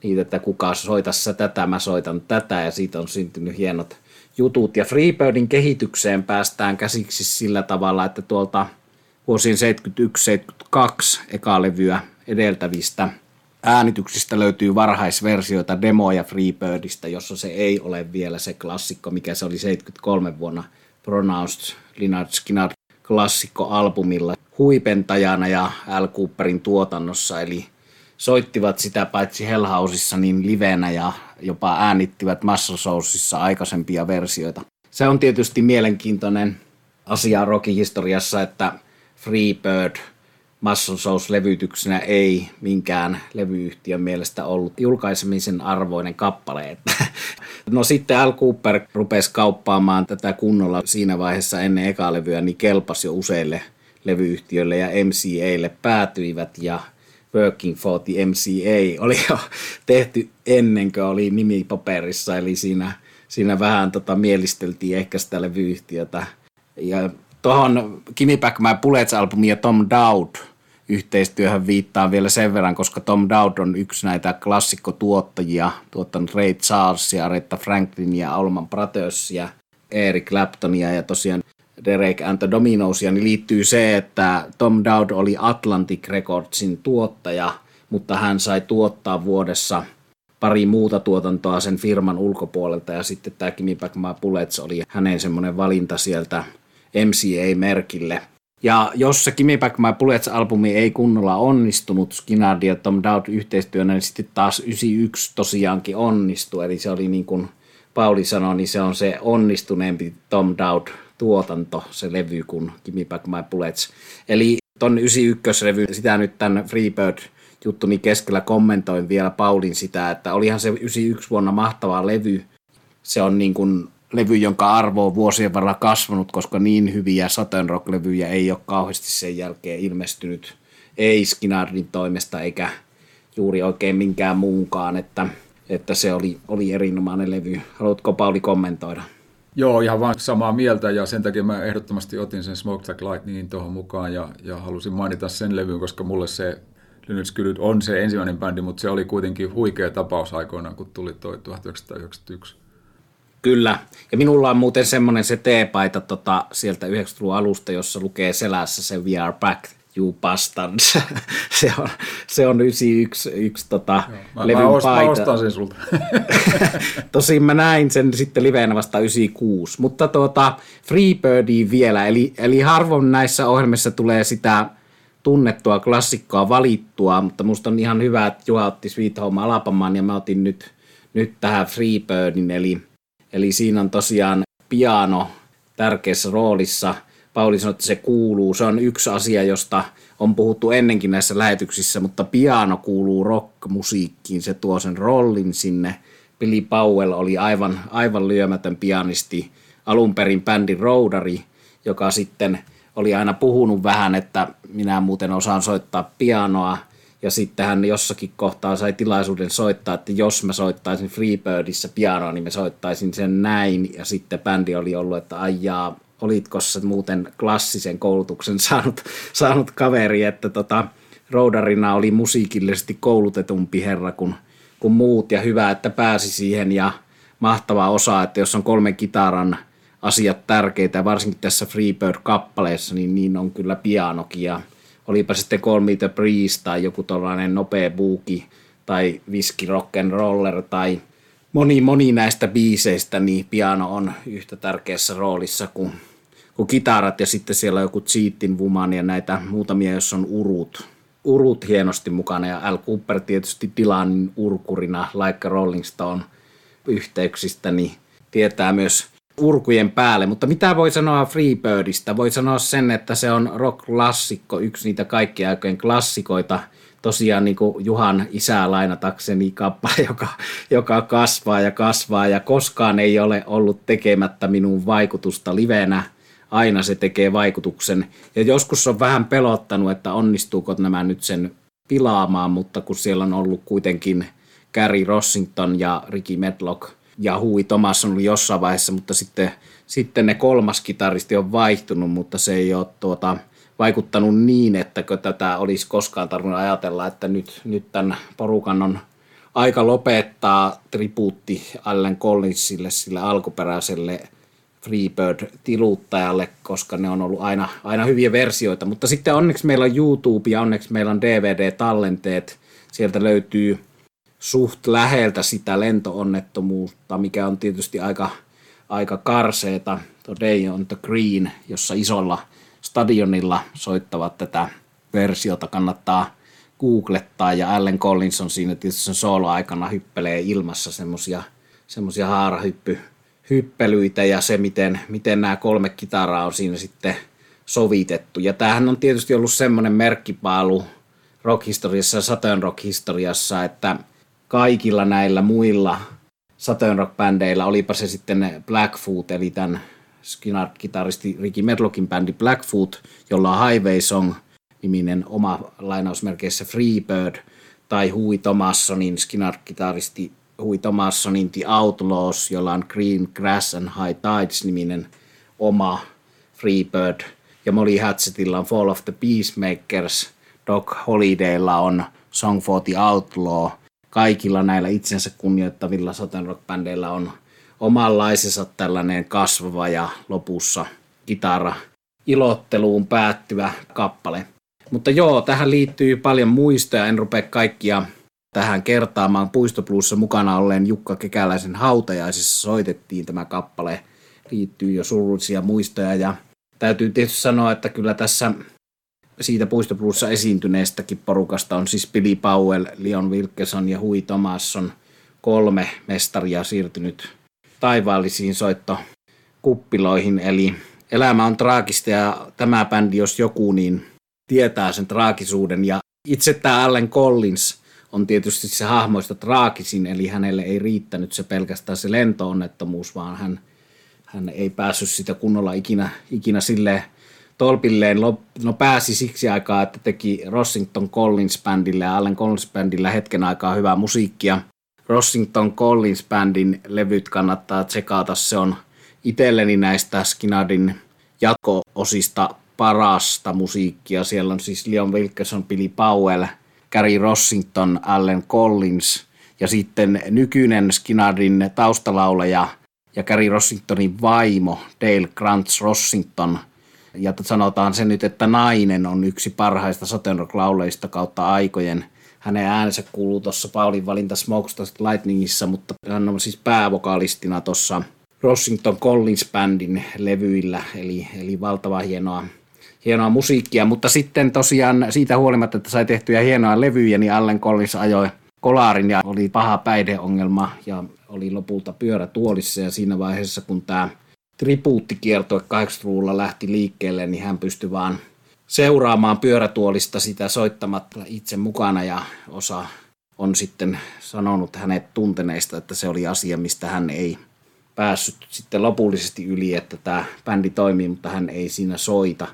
niitä, että kuka soitassa tätä, mä soitan tätä, ja siitä on syntynyt hienot jutut. Ja Freebirdin kehitykseen päästään käsiksi sillä tavalla, että tuolta vuosien 71-72 ekalevyä edeltävistä äänityksistä löytyy varhaisversioita demoja Freebirdistä, jossa se ei ole vielä se klassikko, mikä se oli 73 vuonna Pronounced Leonard Skinner klassikkoalbumilla huipentajana ja Al Cooperin tuotannossa, eli soittivat sitä paitsi Hellhausissa niin livenä ja jopa äänittivät Muscle Soulsissa aikaisempia versioita. Se on tietysti mielenkiintoinen asia rockihistoriassa, että Freebird – Muscle Shows-levytyksenä ei minkään levyyhtiön mielestä ollut julkaisemisen arvoinen kappale. no sitten Al Cooper rupesi kauppaamaan tätä kunnolla siinä vaiheessa ennen ekaa levyä, niin kelpasi jo useille levyyhtiöille ja MCAille päätyivät ja Working for the MCA oli jo tehty ennen kuin oli nimi paperissa, eli siinä, siinä vähän tota mielisteltiin ehkä sitä levyyhtiötä. Ja tuohon Kimi Back My Bullets-albumi ja Tom Dowd – yhteistyöhön viittaa vielä sen verran, koska Tom Dowd on yksi näitä klassikkotuottajia, tuottanut Ray Charlesia, Aretha Franklinia, Alman Brothersia, Eric Claptonia ja tosiaan Derek and the Dominousia, niin liittyy se, että Tom Dowd oli Atlantic Recordsin tuottaja, mutta hän sai tuottaa vuodessa pari muuta tuotantoa sen firman ulkopuolelta ja sitten tämä Kimi Back My Bullets oli hänen semmoinen valinta sieltä MCA-merkille – ja jos se Kimi Back My Bullets-albumi ei kunnolla onnistunut Skinnard ja Tom Dowd yhteistyönä, niin sitten taas 91 tosiaankin onnistui. Eli se oli niin kuin Pauli sanoi, niin se on se onnistuneempi Tom Dowd tuotanto, se levy, kuin Kimi Back My Bullets. Eli ton 91-levy, sitä nyt tämän Freebird juttuni keskellä kommentoin vielä Paulin sitä, että olihan se 91 vuonna mahtava levy. Se on niin kuin levy, jonka arvo on vuosien varrella kasvanut, koska niin hyviä Southern Rock-levyjä ei ole kauheasti sen jälkeen ilmestynyt. Ei Skinnardin toimesta eikä juuri oikein minkään muunkaan, että, että se oli, oli erinomainen levy. Haluatko Pauli kommentoida? Joo, ihan vain samaa mieltä ja sen takia mä ehdottomasti otin sen Smoke Track Lightningin tuohon mukaan ja, ja halusin mainita sen levyn, koska mulle se Lynyrd Skynyrd on se ensimmäinen bändi, mutta se oli kuitenkin huikea tapaus aikoinaan, kun tuli toi 1991. Kyllä. Ja minulla on muuten semmoinen se teepaita tota, sieltä 90-luvun alusta, jossa lukee selässä se We are back, you bastards. se, on, se on 91 yksi, tota, mä, levyn mä, paita. Mä ostan sen sulta. Tosin mä näin sen sitten liveenä vasta 96. Mutta tuota, Freebirdiin vielä, eli, eli harvoin näissä ohjelmissa tulee sitä tunnettua klassikkoa valittua, mutta musta on ihan hyvä, että Juha otti Sweet Home Alabamaan ja mä otin nyt, nyt tähän Freebirdin, eli, eli siinä on tosiaan piano tärkeässä roolissa. Pauli sanoi, että se kuuluu. Se on yksi asia, josta on puhuttu ennenkin näissä lähetyksissä, mutta piano kuuluu rockmusiikkiin. Se tuo sen rollin sinne. Billy Powell oli aivan, aivan lyömätön pianisti, alun perin bändin roudari, joka sitten oli aina puhunut vähän, että minä muuten osaan soittaa pianoa, ja sitten hän jossakin kohtaa sai tilaisuuden soittaa, että jos mä soittaisin Freebirdissä pianoa, niin mä soittaisin sen näin. Ja sitten bändi oli ollut, että ajaa, olitko se muuten klassisen koulutuksen saanut, saanut kaveri, että tota, roudarina oli musiikillisesti koulutetumpi herra kuin, kuin muut. Ja hyvä, että pääsi siihen ja mahtava osa, että jos on kolmen kitaran asiat tärkeitä, varsinkin tässä Freebird-kappaleessa, niin niin on kyllä pianokin. Olipa sitten Call Me The Breeze tai joku tällainen nopea buuki tai Whisky Rock and Roller tai moni moni näistä biiseistä, niin piano on yhtä tärkeässä roolissa kuin, kuin kitarat ja sitten siellä on joku Cheatin Woman ja näitä muutamia, jos on urut. Urut hienosti mukana ja Al Cooper tietysti Dylanin urkurina Like Rolling Stone yhteyksistä, niin tietää myös urkujen päälle, mutta mitä voi sanoa Freebirdistä? Voi sanoa sen, että se on rock-klassikko, yksi niitä kaikkien aikojen klassikoita. Tosiaan niin kuin Juhan isää lainatakseni kappale, joka, joka kasvaa ja kasvaa ja koskaan ei ole ollut tekemättä minun vaikutusta livenä. Aina se tekee vaikutuksen. Ja joskus on vähän pelottanut, että onnistuuko nämä nyt sen pilaamaan, mutta kun siellä on ollut kuitenkin Gary Rossington ja Ricky Medlock – ja Hui Thomas on ollut jossain vaiheessa, mutta sitten, sitten ne kolmas kitaristi on vaihtunut, mutta se ei ole tuota, vaikuttanut niin, että tätä olisi koskaan tarvinnut ajatella, että nyt, nyt tämän porukan on aika lopettaa tribuutti Allen Collinsille, sille alkuperäiselle Freebird-tiluttajalle, koska ne on ollut aina, aina hyviä versioita. Mutta sitten onneksi meillä on YouTube ja onneksi meillä on DVD-tallenteet. Sieltä löytyy suht läheltä sitä lentoonnettomuutta, mikä on tietysti aika, aika karseeta. Today on the Green, jossa isolla stadionilla soittavat tätä versiota, kannattaa googlettaa ja Allen Collins on siinä tietysti sen solo-aikana hyppelee ilmassa semmosia, semmosia haarahyppy, hyppelyitä ja se, miten, miten nämä kolme kitaraa on siinä sitten sovitettu. Ja tämähän on tietysti ollut semmoinen merkkipaalu rock-historiassa ja Saturn rock-historiassa, että kaikilla näillä muilla Saturn Rock-bändeillä, olipa se sitten Blackfoot, eli tämän Skinner-kitaristi Ricky Medlockin bändi Blackfoot, jolla on Highway Song niminen oma lainausmerkeissä Freebird, tai Hui Thomassonin Skinner-kitaristi Hui Thomassonin The Outlaws, jolla on Green Grass and High Tides niminen oma Freebird, ja Molly Hatchettilla on Fall of the Peacemakers, Doc Holidaylla on Song for the Outlaw – kaikilla näillä itsensä kunnioittavilla Southern rock-bändeillä on omanlaisensa tällainen kasvava ja lopussa kitara ilotteluun päättyvä kappale. Mutta joo, tähän liittyy paljon muistoja, en rupea kaikkia tähän kertaamaan. Puistopluussa mukana olleen Jukka Kekäläisen hautajaisissa soitettiin tämä kappale. Liittyy jo surullisia muistoja ja täytyy tietysti sanoa, että kyllä tässä siitä puistopluussa esiintyneestäkin porukasta on siis Billy Powell, Leon Wilkeson ja Hui Thomasson kolme mestaria siirtynyt taivaallisiin soittokuppiloihin. Eli elämä on traagista ja tämä bändi, jos joku, niin tietää sen traagisuuden. Ja itse tämä Allen Collins on tietysti se hahmoista traagisin, eli hänelle ei riittänyt se pelkästään se lentoonnettomuus, vaan hän, hän ei päässyt sitä kunnolla ikinä, ikinä silleen tolpilleen no pääsi siksi aikaa, että teki Rossington Collins Bandille ja Allen Collins Bandille hetken aikaa hyvää musiikkia. Rossington Collins Bandin levyt kannattaa tsekata, se on itselleni näistä Skinnardin jatko-osista parasta musiikkia. Siellä on siis Leon Wilkerson, Billy Powell, Gary Rossington, Allen Collins ja sitten nykyinen Skinnardin taustalauleja ja Gary Rossingtonin vaimo Dale Grants Rossington – ja sanotaan se nyt, että nainen on yksi parhaista Sotenrock-lauleista kautta aikojen. Hänen äänensä kuuluu tuossa Paulin valinta Smokestars Lightningissa, mutta hän on siis päävokalistina tuossa Rossington Collins Bandin levyillä, eli, eli valtava hienoa, hienoa musiikkia, mutta sitten tosiaan siitä huolimatta, että sai tehtyjä hienoja levyjä, niin Allen Collins ajoi kolaarin ja oli paha päihdeongelma ja oli lopulta pyörätuolissa ja siinä vaiheessa, kun tämä tribuuttikierto 80-luvulla lähti liikkeelle, niin hän pystyi vaan seuraamaan pyörätuolista sitä soittamatta itse mukana ja osa on sitten sanonut hänet tunteneista, että se oli asia, mistä hän ei päässyt sitten lopullisesti yli, että tämä bändi toimii, mutta hän ei siinä soita.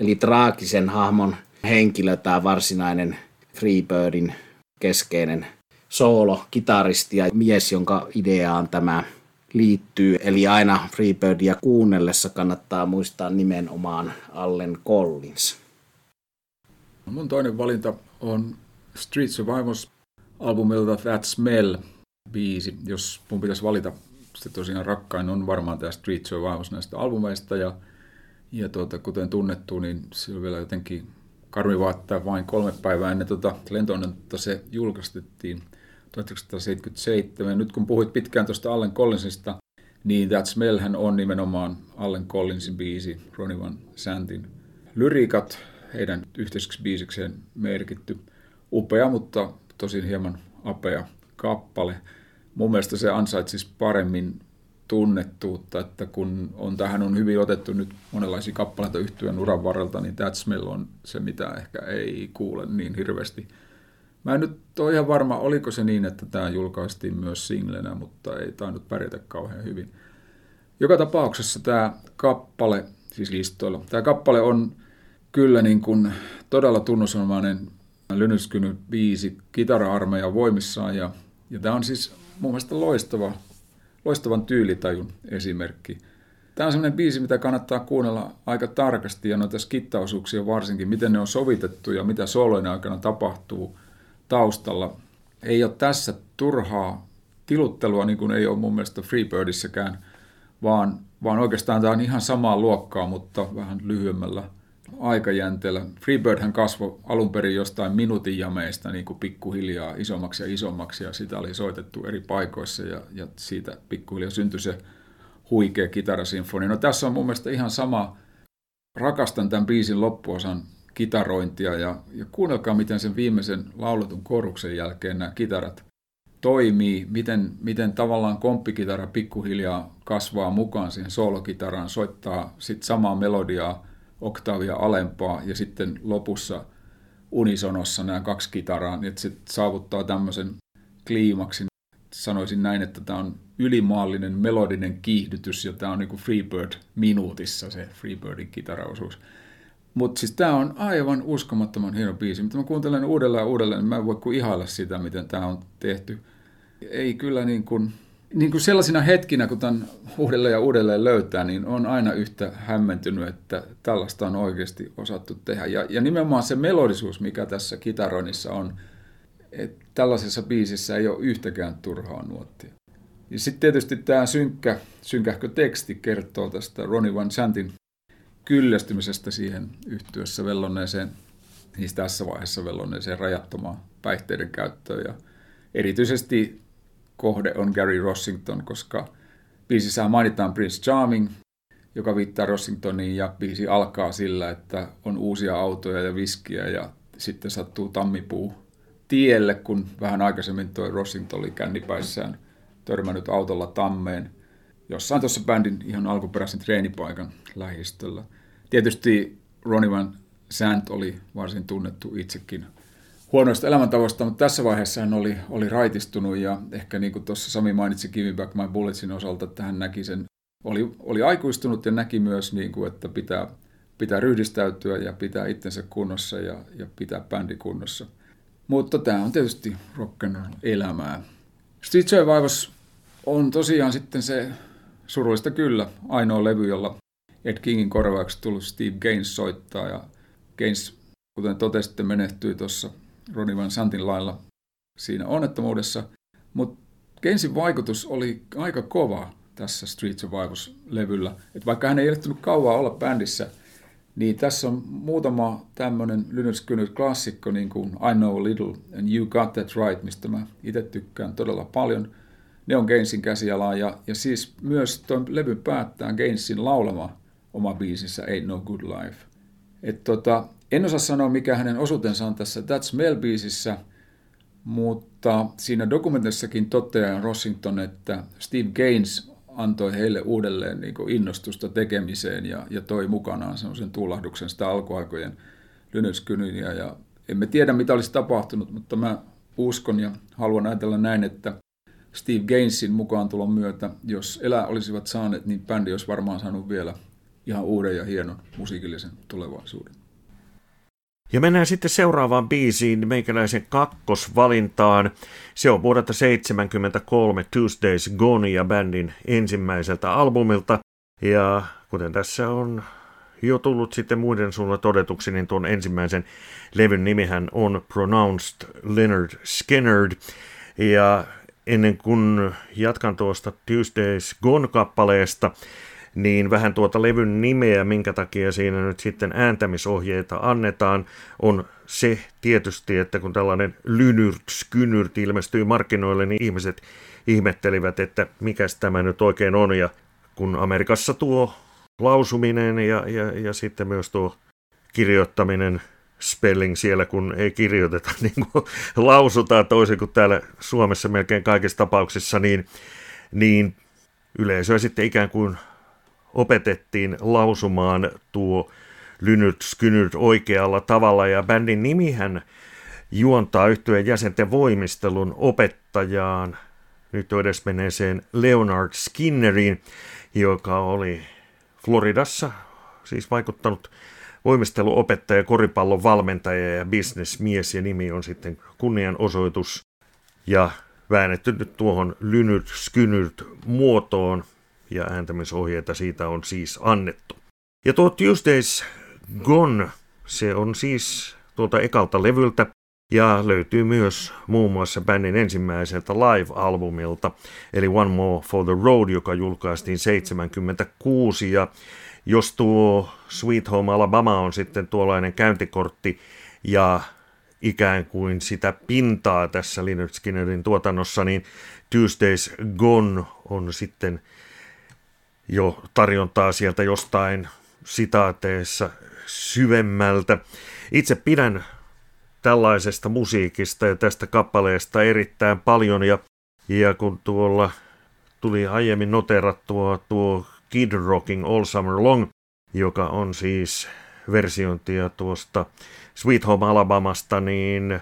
Eli traagisen hahmon henkilö, tämä varsinainen Freebirdin keskeinen soolo, kitaristi ja mies, jonka ideaan tämä liittyy. Eli aina Freebirdia kuunnellessa kannattaa muistaa nimenomaan Allen Collins. Mun toinen valinta on Street Survivors albumilta That Smell biisi. Jos mun pitäisi valita, se tosiaan rakkain on varmaan tämä Street Survivors näistä albumeista. Ja, ja tuota, kuten tunnettu, niin se on vielä jotenkin karmivaa, että vain kolme päivää ennen tuota lentoonnetta se julkaistettiin – 1977. Nyt kun puhuit pitkään tuosta Allen Collinsista, niin That Smellhän on nimenomaan Allen Collinsin biisi, Ronnie Van Santin lyriikat, heidän yhteiseksi biisikseen merkitty. Upea, mutta tosin hieman apea kappale. Mun mielestä se ansaitsisi paremmin tunnettuutta, että kun on, tähän on hyvin otettu nyt monenlaisia kappaleita yhtyön uran varrelta, niin That Smell on se, mitä ehkä ei kuule niin hirveästi – Mä en nyt ole ihan varma, oliko se niin, että tämä julkaistiin myös singlenä, mutta ei tainnut pärjätä kauhean hyvin. Joka tapauksessa tämä kappale, siis listoilla, tämä kappale on kyllä niin kuin todella tunnusomainen lynytskynyt biisi kitara-armeijan voimissaan ja, ja tämä on siis mun mielestä loistava, loistavan tyylitajun esimerkki. Tämä on sellainen biisi, mitä kannattaa kuunnella aika tarkasti ja noita skittaosuuksia varsinkin, miten ne on sovitettu ja mitä solojen aikana tapahtuu – taustalla. Ei ole tässä turhaa tiluttelua, niin kuin ei ole mun mielestä Freebirdissäkään, vaan, vaan oikeastaan tämä on ihan samaa luokkaa, mutta vähän lyhyemmällä aikajänteellä. Freebirdhän kasvoi alun perin jostain minuutin jameista niin kuin pikkuhiljaa isommaksi ja isommaksi, ja sitä oli soitettu eri paikoissa, ja, ja siitä pikkuhiljaa syntyi se huikea kitarasinfonia. No tässä on mun mielestä ihan sama, rakastan tämän biisin loppuosan kitarointia ja, ja kuunnelkaa, miten sen viimeisen lauletun koruksen jälkeen nämä kitarat toimii, miten, miten tavallaan komppikitara pikkuhiljaa kasvaa mukaan siihen soolokitaraan, soittaa sitten samaa melodiaa, oktaavia alempaa ja sitten lopussa unisonossa nämä kaksi kitaraa, niin että se saavuttaa tämmöisen kliimaksin. Sanoisin näin, että tämä on ylimaallinen melodinen kiihdytys ja tämä on niin kuin Freebird minuutissa se Freebirdin kitaraosuus. Mutta siis tämä on aivan uskomattoman hieno biisi, mutta mä kuuntelen uudelleen ja uudelleen, niin mä en voi kuin ihailla sitä, miten tämä on tehty. Ei kyllä niin kuin, niin kuin sellaisina hetkinä, kun tämän uudelleen ja uudelleen löytää, niin on aina yhtä hämmentynyt, että tällaista on oikeasti osattu tehdä. Ja, ja nimenomaan se melodisuus, mikä tässä kitaroinnissa on, että tällaisessa biisissä ei ole yhtäkään turhaa nuottia. Ja sitten tietysti tämä synkkä, synkähkö teksti kertoo tästä Ronnie Van Santin kyllästymisestä siihen yhtyessä vellonneeseen, siis tässä vaiheessa vellonneeseen rajattomaan päihteiden käyttöön. Ja erityisesti kohde on Gary Rossington, koska biisissä mainitaan Prince Charming, joka viittaa Rossingtoniin ja biisi alkaa sillä, että on uusia autoja ja viskiä ja sitten sattuu tammipuu tielle, kun vähän aikaisemmin tuo Rossington oli kännipäissään törmännyt autolla tammeen jossain tuossa bändin ihan alkuperäisen treenipaikan lähistöllä. Tietysti Ronnie Van Sant oli varsin tunnettu itsekin huonoista elämäntavoista, mutta tässä vaiheessa hän oli, oli raitistunut ja ehkä niin kuin tuossa Sami mainitsi Me Back My Bulletsin osalta, että hän näki sen, oli, oli aikuistunut ja näki myös, niin kuin, että pitää, pitää ryhdistäytyä ja pitää itsensä kunnossa ja, ja pitää bändi kunnossa. Mutta tämä on tietysti rocken elämää. Street Survivors on tosiaan sitten se surullista kyllä ainoa levy, jolla Ed Kingin korvaaksi tullut Steve Gaines soittaa ja Gaines, kuten totesitte, menehtyi tuossa Ronnie Van Santin lailla siinä onnettomuudessa, mutta Gainesin vaikutus oli aika kova tässä Street Survivors-levyllä. Et vaikka hän ei ehtinyt kauan olla bändissä, niin tässä on muutama tämmöinen lynytskynyt klassikko, niin kuin I Know a Little and You Got That Right, mistä mä itse tykkään todella paljon. Ne on Gainesin käsialaa ja, ja siis myös tuon levy päättää Gainesin laulama oma biisinsä Ain't No Good Life. Et tota, en osaa sanoa, mikä hänen osuutensa on tässä That's Mel-biisissä, mutta siinä dokumentissakin toteaa Rossington, että Steve Gaines antoi heille uudelleen niin innostusta tekemiseen ja, ja toi mukanaan semmoisen tuulahduksen sitä alkuaikojen Lynyrdskynyniä. Ja emme tiedä, mitä olisi tapahtunut, mutta mä uskon ja haluan ajatella näin, että Steve Gainesin mukaan tulon myötä, jos elää olisivat saaneet, niin bändi olisi varmaan saanut vielä ihan uuden ja hienon musiikillisen tulevaisuuden. Ja mennään sitten seuraavaan biisiin, meikäläisen kakkosvalintaan. Se on vuodelta 1973 Tuesdays Gone ja bändin ensimmäiseltä albumilta. Ja kuten tässä on jo tullut sitten muiden suulla todetuksi, niin tuon ensimmäisen levyn nimihän on Pronounced Leonard Skinnerd. Ja ennen kuin jatkan tuosta Tuesdays Gone-kappaleesta, niin vähän tuota levyn nimeä, minkä takia siinä nyt sitten ääntämisohjeita annetaan, on se tietysti, että kun tällainen lynyrt, skynyrt ilmestyy markkinoille, niin ihmiset ihmettelivät, että mikä tämä nyt oikein on, ja kun Amerikassa tuo lausuminen ja, ja, ja sitten myös tuo kirjoittaminen spelling siellä, kun ei kirjoiteta, niin kuin lausutaan toisin kuin täällä Suomessa melkein kaikissa tapauksissa, niin, niin yleisöä sitten ikään kuin opetettiin lausumaan tuo lynyt skynyt oikealla tavalla. Ja bändin nimihän juontaa yhtyeen jäsenten voimistelun opettajaan, nyt edesmenneeseen Leonard Skinneriin, joka oli Floridassa siis vaikuttanut voimisteluopettaja, koripallon valmentaja ja bisnesmies. Ja nimi on sitten kunnianosoitus. Ja väännetty nyt tuohon lynyt skynyt muotoon ja ääntämisohjeita siitä on siis annettu. Ja tuo Tuesdays Gone, se on siis tuolta ekalta levyltä ja löytyy myös muun muassa bändin ensimmäiseltä live-albumilta, eli One More for the Road, joka julkaistiin 76 ja jos tuo Sweet Home Alabama on sitten tuollainen käyntikortti ja ikään kuin sitä pintaa tässä Leonard Skinnerin tuotannossa, niin Tuesdays Gone on sitten jo tarjontaa sieltä jostain sitaateissa syvemmältä. Itse pidän tällaisesta musiikista ja tästä kappaleesta erittäin paljon ja, ja kun tuolla tuli aiemmin noterattua tuo Kid Rocking All Summer Long, joka on siis versiointia tuosta Sweet Home Alabamasta, niin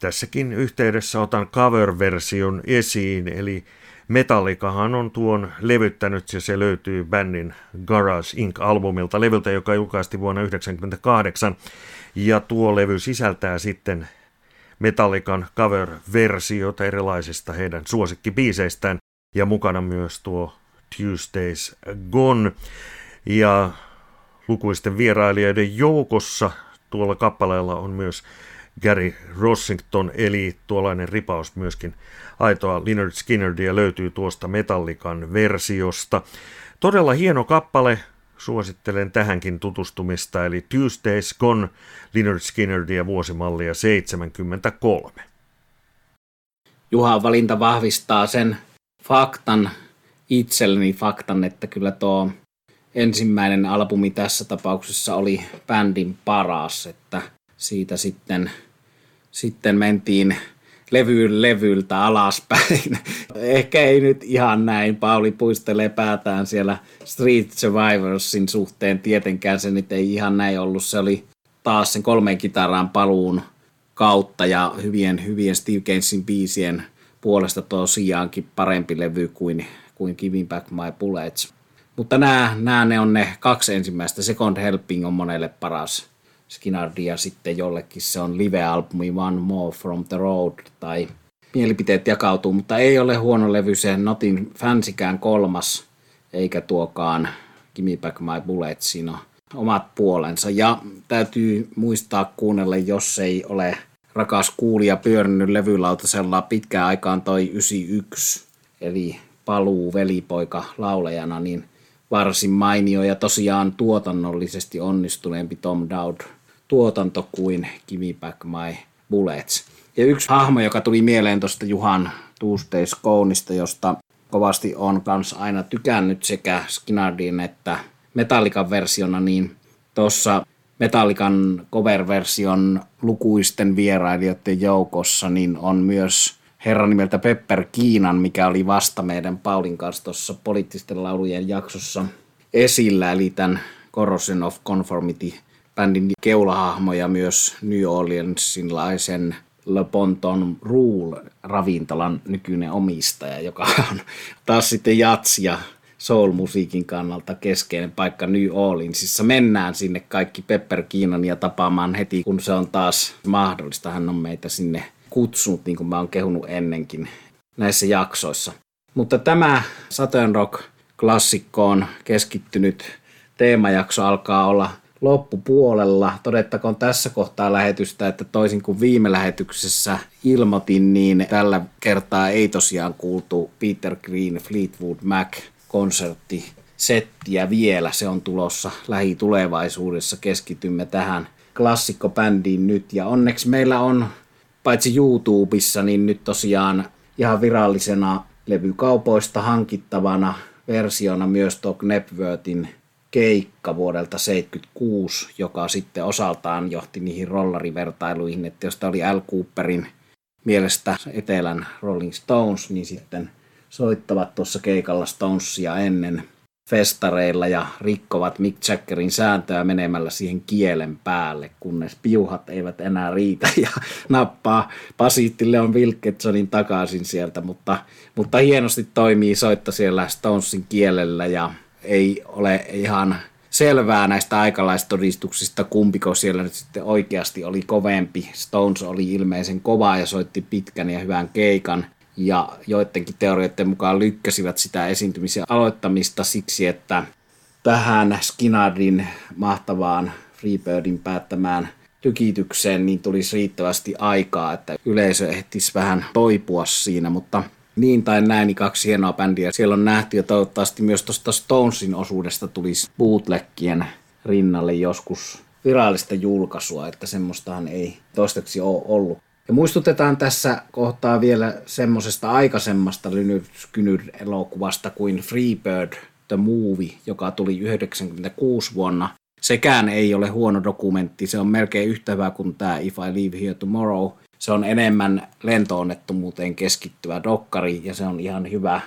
tässäkin yhteydessä otan cover-version esiin, eli Metallikahan on tuon levyttänyt ja se löytyy bändin Garage Inc. albumilta, levyltä, joka julkaistiin vuonna 1998. Ja tuo levy sisältää sitten Metallikan cover-versiota erilaisista heidän suosikkibiiseistään ja mukana myös tuo Tuesdays Gone. Ja lukuisten vierailijoiden joukossa tuolla kappaleella on myös Gary Rossington, eli tuollainen ripaus myöskin aitoa Leonard Skinnerdia löytyy tuosta Metallikan versiosta. Todella hieno kappale, suosittelen tähänkin tutustumista, eli Tuesdays Gone, Leonard Skinnerdia vuosimallia 73. Juhan valinta vahvistaa sen faktan, itselleni faktan, että kyllä tuo ensimmäinen albumi tässä tapauksessa oli bändin paras, että siitä sitten, sitten mentiin levy levyltä alaspäin. Ehkä ei nyt ihan näin. Pauli puistelee päätään siellä Street Survivorsin suhteen. Tietenkään se nyt ei ihan näin ollut. Se oli taas sen kolmen kitaraan paluun kautta ja hyvien, hyvien Steve Gainsin biisien puolesta tosiaankin parempi levy kuin, kuin Giving Back My Bullets. Mutta nämä, nämä ne on ne kaksi ensimmäistä. Second Helping on monelle paras Skinnardia sitten jollekin se on live-albumi One More From The Road tai mielipiteet jakautuu, mutta ei ole huono levy se Notin fansikään kolmas, eikä tuokaan Gimme Back My Bullet, siinä on omat puolensa. Ja täytyy muistaa kuunnella, jos ei ole rakas kuulija pyörinyt levylautasella pitkään aikaan toi 91, eli paluu velipoika laulajana, niin varsin mainio ja tosiaan tuotannollisesti onnistuneempi Tom Dowd tuotanto kuin Give Back My Bullets. Ja yksi hahmo, joka tuli mieleen tuosta Juhan Tuesdays Kounista, josta kovasti on kans aina tykännyt sekä Skinnardin että Metallican versiona, niin tuossa Metallican cover-version lukuisten vierailijoiden joukossa, niin on myös herran nimeltä Pepper Kiinan, mikä oli vasta meidän Paulin kanssa tuossa poliittisten laulujen jaksossa esillä, eli tämän Corrosion of Conformity bändin keulahahmo ja myös New Orleansinlaisen Le Ponton Rule ravintolan nykyinen omistaja, joka on taas sitten jatsia soul-musiikin kannalta keskeinen paikka New Orleansissa. Mennään sinne kaikki Pepper ja tapaamaan heti, kun se on taas mahdollista. Hän on meitä sinne kutsunut, niin kuin mä oon kehunut ennenkin näissä jaksoissa. Mutta tämä Saturn Rock klassikkoon keskittynyt teemajakso alkaa olla loppupuolella. Todettakoon tässä kohtaa lähetystä, että toisin kuin viime lähetyksessä ilmoitin, niin tällä kertaa ei tosiaan kuultu Peter Green Fleetwood Mac konsertti settiä vielä. Se on tulossa lähitulevaisuudessa. Keskitymme tähän klassikkobändiin nyt. Ja onneksi meillä on paitsi YouTubessa, niin nyt tosiaan ihan virallisena levykaupoista hankittavana versiona myös tuo Knepworthin keikka vuodelta 76, joka sitten osaltaan johti niihin rollarivertailuihin, että jos tämä oli Al Cooperin mielestä etelän Rolling Stones, niin sitten soittavat tuossa keikalla Stonesia ennen festareilla ja rikkovat Mick Jaggerin sääntöä menemällä siihen kielen päälle, kunnes piuhat eivät enää riitä ja nappaa Pasiitti Leon Wilkinsonin takaisin sieltä, mutta, mutta hienosti toimii soitto siellä Stonesin kielellä ja ei ole ihan selvää näistä aikalaistodistuksista, kumpiko siellä nyt sitten oikeasti oli kovempi. Stones oli ilmeisen kova ja soitti pitkän ja hyvän keikan ja joidenkin teorioiden mukaan lykkäsivät sitä esiintymisen aloittamista siksi, että tähän Skinnardin mahtavaan Freebirdin päättämään tykitykseen niin tulisi riittävästi aikaa, että yleisö ehtisi vähän toipua siinä, mutta niin tai näin, niin kaksi hienoa bändiä. Siellä on nähty ja toivottavasti myös tuosta Stonesin osuudesta tulisi bootleggien rinnalle joskus virallista julkaisua, että semmoistahan ei toistaiseksi ole ollut. Ja muistutetaan tässä kohtaa vielä semmoisesta aikaisemmasta Lynyrd elokuvasta kuin Freebird The Movie, joka tuli 96 vuonna. Sekään ei ole huono dokumentti, se on melkein yhtä hyvä kuin tämä If I Leave Here Tomorrow. Se on enemmän lentoonnettomuuteen keskittyvä dokkari ja se on ihan hyvä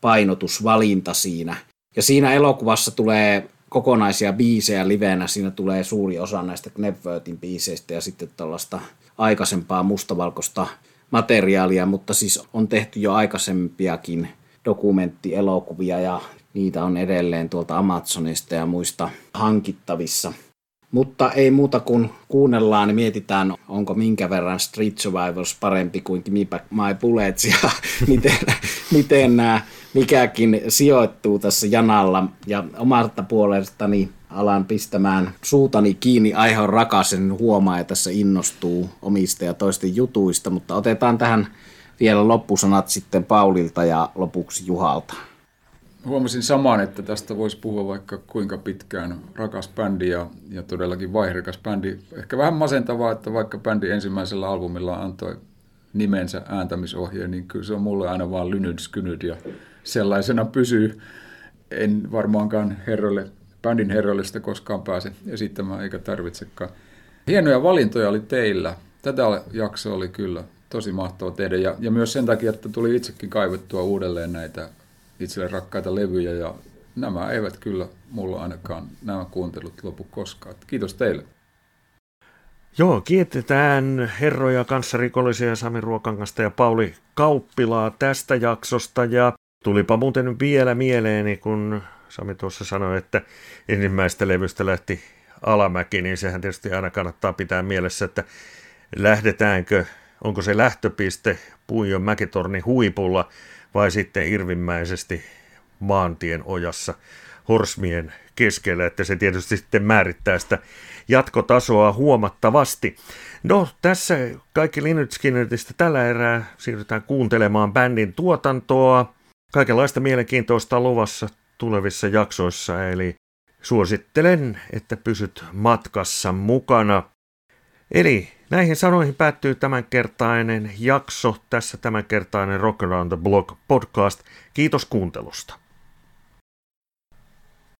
painotusvalinta siinä. Ja siinä elokuvassa tulee kokonaisia biisejä livenä, siinä tulee suuri osa näistä Knepworthin biiseistä ja sitten tällaista aikaisempaa mustavalkoista materiaalia, mutta siis on tehty jo aikaisempiakin dokumenttielokuvia ja niitä on edelleen tuolta Amazonista ja muista hankittavissa. Mutta ei muuta kuin kuunnellaan ja mietitään, onko minkä verran Street Survivors parempi kuin Me Back My Bullets ja miten, miten nämä mikäkin sijoittuu tässä janalla. Ja omalta puolestani alan pistämään suutani kiinni, aihe on rakas, sen huomaa ja tässä innostuu omista ja toisten jutuista, mutta otetaan tähän vielä loppusanat sitten Paulilta ja lopuksi Juhalta. Huomasin samaan, että tästä voisi puhua vaikka kuinka pitkään. Rakas bändi ja, ja todellakin vaihrikas bändi. Ehkä vähän masentavaa, että vaikka bändi ensimmäisellä albumilla antoi nimensä ääntämisohjeen, niin kyllä se on mulle aina vaan lynyt skynyt ja sellaisena pysyy. En varmaankaan herroille bändin herrallista koskaan pääse esittämään eikä tarvitsekaan. Hienoja valintoja oli teillä. Tätä jaksoa oli kyllä tosi mahtava tehdä ja, ja myös sen takia, että tuli itsekin kaivettua uudelleen näitä itselle rakkaita levyjä ja nämä eivät kyllä mulla ainakaan nämä kuuntelut lopu koskaan. Kiitos teille. Joo, kiitetään herroja, kanssarikollisia Sami Ruokangasta ja Pauli Kauppilaa tästä jaksosta ja tulipa muuten vielä mieleeni, kun Sami tuossa sanoi, että ensimmäistä levystä lähti alamäki, niin sehän tietysti aina kannattaa pitää mielessä, että lähdetäänkö, onko se lähtöpiste Puijon mäkitornin huipulla vai sitten irvimmäisesti maantien ojassa horsmien keskellä, että se tietysti sitten määrittää sitä jatkotasoa huomattavasti. No, tässä kaikki Skinnertistä tällä erää siirrytään kuuntelemaan bändin tuotantoa. Kaikenlaista mielenkiintoista luvassa tulevissa jaksoissa, eli suosittelen, että pysyt matkassa mukana. Eli näihin sanoihin päättyy tämänkertainen jakso, tässä tämänkertainen Rock Around the Block podcast. Kiitos kuuntelusta.